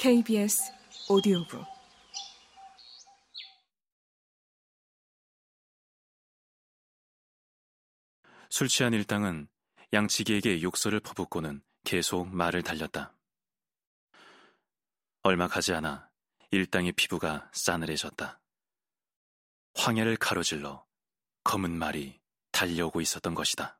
KBS 오디오북 술 취한 일당은 양치기에게 욕설을 퍼붓고는 계속 말을 달렸다. 얼마 가지 않아 일당의 피부가 싸늘해졌다. 황야를 가로질러 검은 말이 달려오고 있었던 것이다.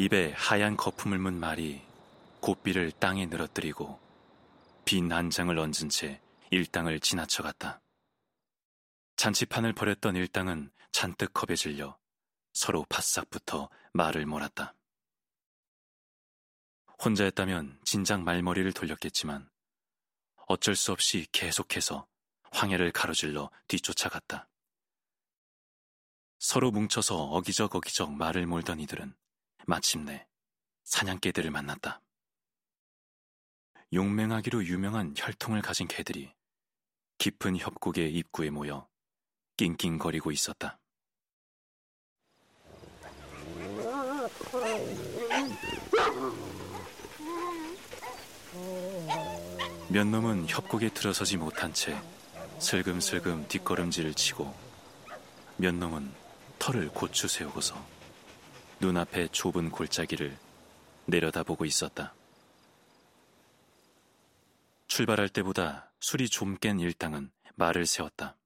입에 하얀 거품을 문 말이 고삐를 땅에 늘어뜨리고 빈 난장을 얹은 채 일당을 지나쳐갔다. 잔치판을 벌였던 일당은 잔뜩 겁에 질려 서로 바싹부터 말을 몰았다. 혼자였다면 진작 말머리를 돌렸겠지만 어쩔 수 없이 계속해서 황해를 가로질러 뒤쫓아갔다. 서로 뭉쳐서 어기적 어기적 말을 몰던 이들은 마침내 사냥개들을 만났다. 용맹하기로 유명한 혈통을 가진 개들이 깊은 협곡의 입구에 모여 낑낑거리고 있었다. 몇 놈은 협곡에 들어서지 못한 채 슬금슬금 뒷걸음질을 치고 몇 놈은 털을 고추 세우고서 눈앞의 좁은 골짜기를 내려다보고 있었다. 출발할 때보다 술이 좀 깬 일당은 말을 세웠다.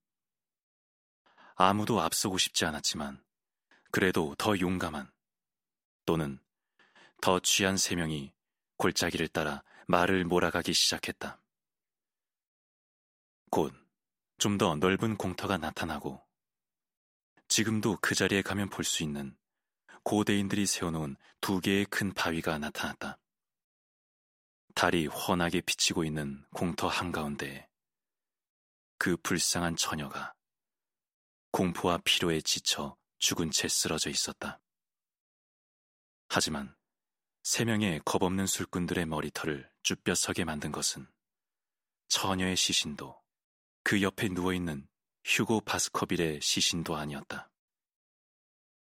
아무도 앞서고 싶지 않았지만 그래도 더 용감한 또는 더 취한 세 명이 골짜기를 따라 말을 몰아가기 시작했다. 곧 좀 더 넓은 공터가 나타나고 지금도 그 자리에 가면 볼 수 있는 고대인들이 세워놓은 두 개의 큰 바위가 나타났다. 달이 훤하게 비치고 있는 공터 한가운데에 그 불쌍한 처녀가 공포와 피로에 지쳐 죽은 채 쓰러져 있었다. 하지만 세 명의 겁없는 술꾼들의 머리털을 쭈뼛서게 만든 것은 처녀의 시신도 그 옆에 누워있는 휴고 바스커빌의 시신도 아니었다.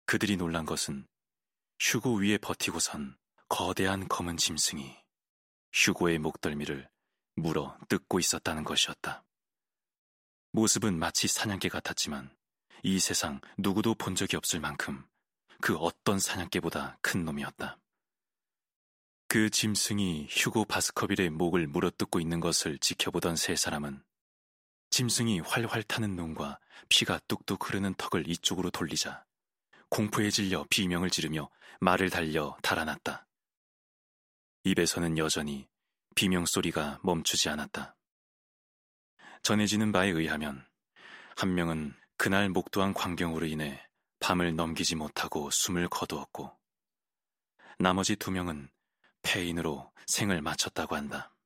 그들이 놀란 것은 휴고 위에 버티고선 거대한 검은 짐승이 휴고의 목덜미를 물어 뜯고 있었다는 것이었다. 모습은 마치 사냥개 같았지만 이 세상 누구도 본 적이 없을 만큼 그 어떤 사냥개보다 큰 놈이었다. 그 짐승이 휴고 바스커빌의 목을 물어뜯고 있는 것을 지켜보던 세 사람은 짐승이 활활 타는 눈과 피가 뚝뚝 흐르는 턱을 이쪽으로 돌리자 공포에 질려 비명을 지르며 말을 달려 달아났다. 입에서는 여전히 비명 소리가 멈추지 않았다. 전해지는 바에 의하면 한 명은 그날 목도한 광경으로 인해 밤을 넘기지 못하고 숨을 거두었고 나머지 두 명은 폐인으로 생을 마쳤다고 한다.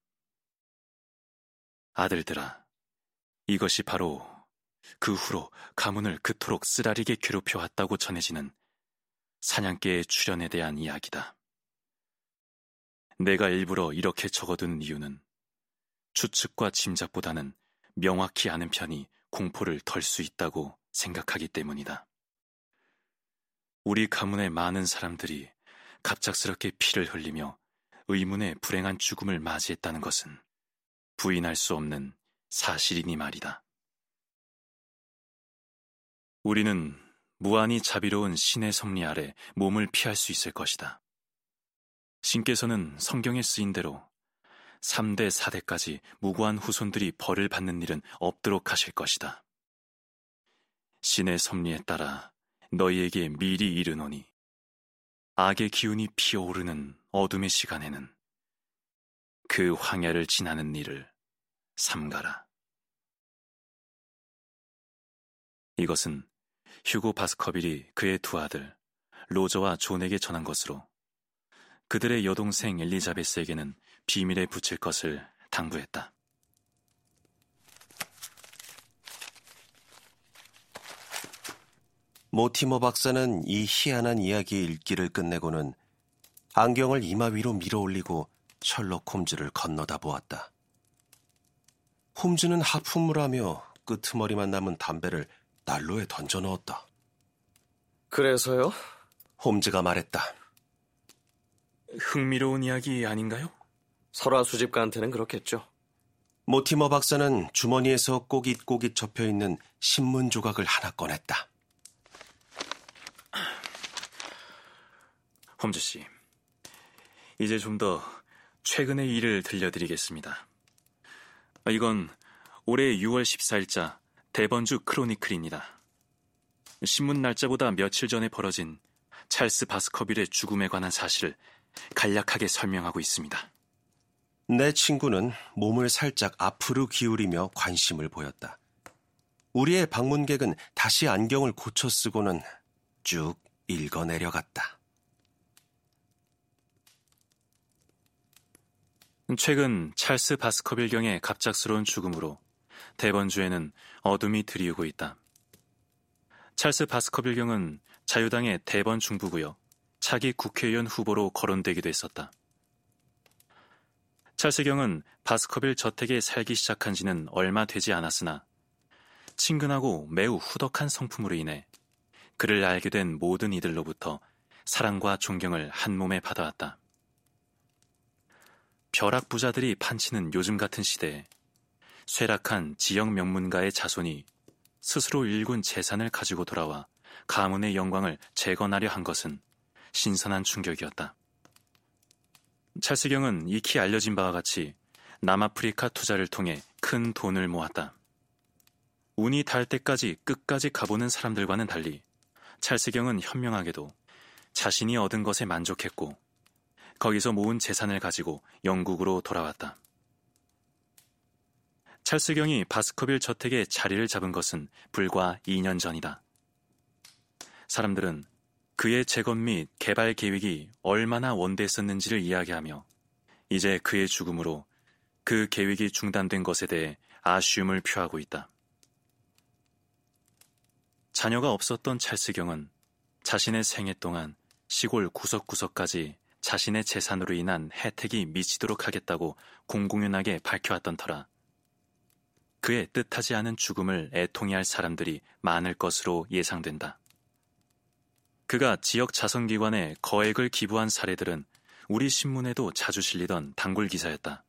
아들들아, 이것이 바로 그 후로 가문을 그토록 쓰라리게 괴롭혀왔다고 전해지는 사냥개의 출현에 대한 이야기다. 내가 일부러 이렇게 적어둔 이유는 추측과 짐작보다는 명확히 아는 편이 공포를 덜 수 있다고 생각하기 때문이다. 우리 가문의 많은 사람들이 갑작스럽게 피를 흘리며 의문의 불행한 죽음을 맞이했다는 것은 부인할 수 없는 사실이니 말이다. 우리는 무한히 자비로운 신의 섭리 아래 몸을 피할 수 있을 것이다. 신께서는 성경에 쓰인 대로 3대, 4대까지 무고한 후손들이 벌을 받는 일은 없도록 하실 것이다. 신의 섭리에 따라 너희에게 미리 이르노니 악의 기운이 피어오르는 어둠의 시간에는 그 황야를 지나는 일을 삼가라. 이것은 휴고 바스커빌이 그의 두 아들 로저와 존에게 전한 것으로 그들의 여동생 엘리자베스에게는 비밀에 붙일 것을 당부했다. 모티머 박사는 이 희한한 이야기 읽기를 끝내고는 안경을 이마 위로 밀어 올리고 셜록 홈즈를 건너다 보았다. 홈즈는 하품을 하며 끄트머리만 남은 담배를 난로에 던져 넣었다. 그래서요? 홈즈가 말했다. 흥미로운 이야기 아닌가요? 설화 수집가한테는 그렇겠죠. 모티머 박사는 주머니에서 꼬깃꼬깃 접혀 있는 신문 조각을 하나 꺼냈다. 홈즈 씨, 이제 좀 더 최근의 일을 들려드리겠습니다. 이건 올해 6월 14일자 대번주 크로니클입니다. 신문 날짜보다 며칠 전에 벌어진 찰스 바스커빌의 죽음에 관한 사실을 간략하게 설명하고 있습니다. 내 친구는 몸을 살짝 앞으로 기울이며 관심을 보였다. 우리의 방문객은 다시 안경을 고쳐 쓰고는 쭉 읽어 내려갔다. 최근 찰스 바스커빌 경의 갑작스러운 죽음으로 대번주에는 어둠이 드리우고 있다. 찰스 바스커빌 경은 자유당의 대번 중부구역 차기 국회의원 후보로 거론되기도 했었다. 찰스 경은 바스커빌 저택에 살기 시작한 지는 얼마 되지 않았으나 친근하고 매우 후덕한 성품으로 인해 그를 알게 된 모든 이들로부터 사랑과 존경을 한 몸에 받아왔다. 벼락 부자들이 판치는 요즘 같은 시대에 쇠락한 지역 명문가의 자손이 스스로 일군 재산을 가지고 돌아와 가문의 영광을 재건하려 한 것은 신선한 충격이었다. 찰스경은 익히 알려진 바와 같이 남아프리카 투자를 통해 큰 돈을 모았다. 운이 달 때까지 끝까지 가보는 사람들과는 달리 찰스경은 현명하게도 자신이 얻은 것에 만족했고 거기서 모은 재산을 가지고 영국으로 돌아왔다. 찰스경이 바스커빌 저택에 자리를 잡은 것은 불과 2년 전이다. 사람들은 그의 재건 및 개발 계획이 얼마나 원대했었는지를 이야기하며 이제 그의 죽음으로 그 계획이 중단된 것에 대해 아쉬움을 표하고 있다. 자녀가 없었던 찰스경은 자신의 생애 동안 시골 구석구석까지 자신의 재산으로 인한 혜택이 미치도록 하겠다고 공공연하게 밝혀왔던 터라 그의 뜻하지 않은 죽음을 애통해할 사람들이 많을 것으로 예상된다. 그가 지역 자선기관에 거액을 기부한 사례들은 우리 신문에도 자주 실리던 단골 기사였다.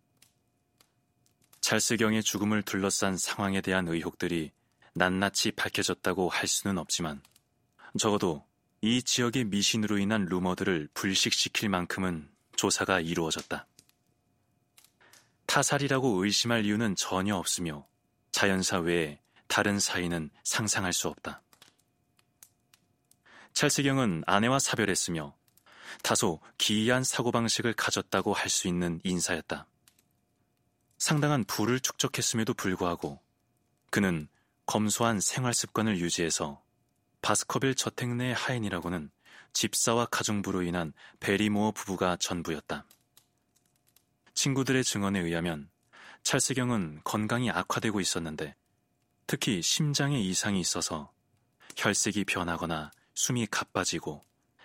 찰스경의 죽음을 둘러싼 상황에 대한 의혹들이 낱낱이 밝혀졌다고 할 수는 없지만 적어도 이 지역의 미신으로 인한 루머들을 불식시킬 만큼은 조사가 이루어졌다. 타살이라고 의심할 이유는 전혀 없으며 자연사 외에 다른 사인은 상상할 수 없다. 찰스경은 아내와 사별했으며 다소 기이한 사고방식을 가졌다고 할 수 있는 인사였다. 상당한 부를 축적했음에도 불구하고 그는 검소한 생활 습관을 유지해서 바스커빌 저택 내 하인이라고는 집사와 가정부로 인한 베리모어 부부가 전부였다. 친구들의 증언에 의하면 찰스경은 건강이 악화되고 있었는데 특히 심장에 이상이 있어서 혈색이 변하거나 숨이 가빠지고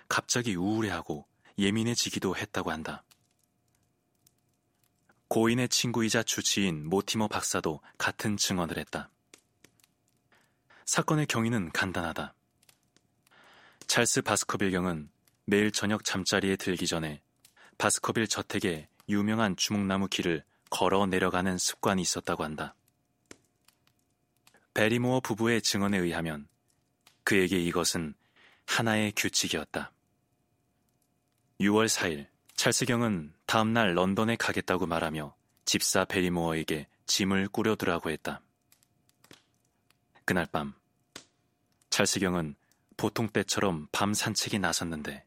갑자기 우울해하고 예민해지기도 했다고 한다. 고인의 친구이자 주치인 모티머 박사도 같은 증언을 했다. 사건의 경위는 간단하다. 찰스 바스커빌 경은 매일 저녁 잠자리에 들기 전에 바스커빌 저택에 유명한 주목나무 길을 걸어 내려가는 습관이 있었다고 한다. 베리모어 부부의 증언에 의하면 그에게 이것은 하나의 규칙이었다. 6월 4일 찰스경은 다음날 런던에 가겠다고 말하며 집사 베리모어에게 짐을 꾸려두라고 했다. 그날 밤 찰스경은 보통 때처럼 밤 산책이 나섰는데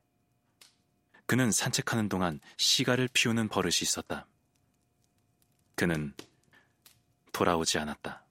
그는 산책하는 동안 시가를 피우는 버릇이 있었다. 그는 돌아오지 않았다.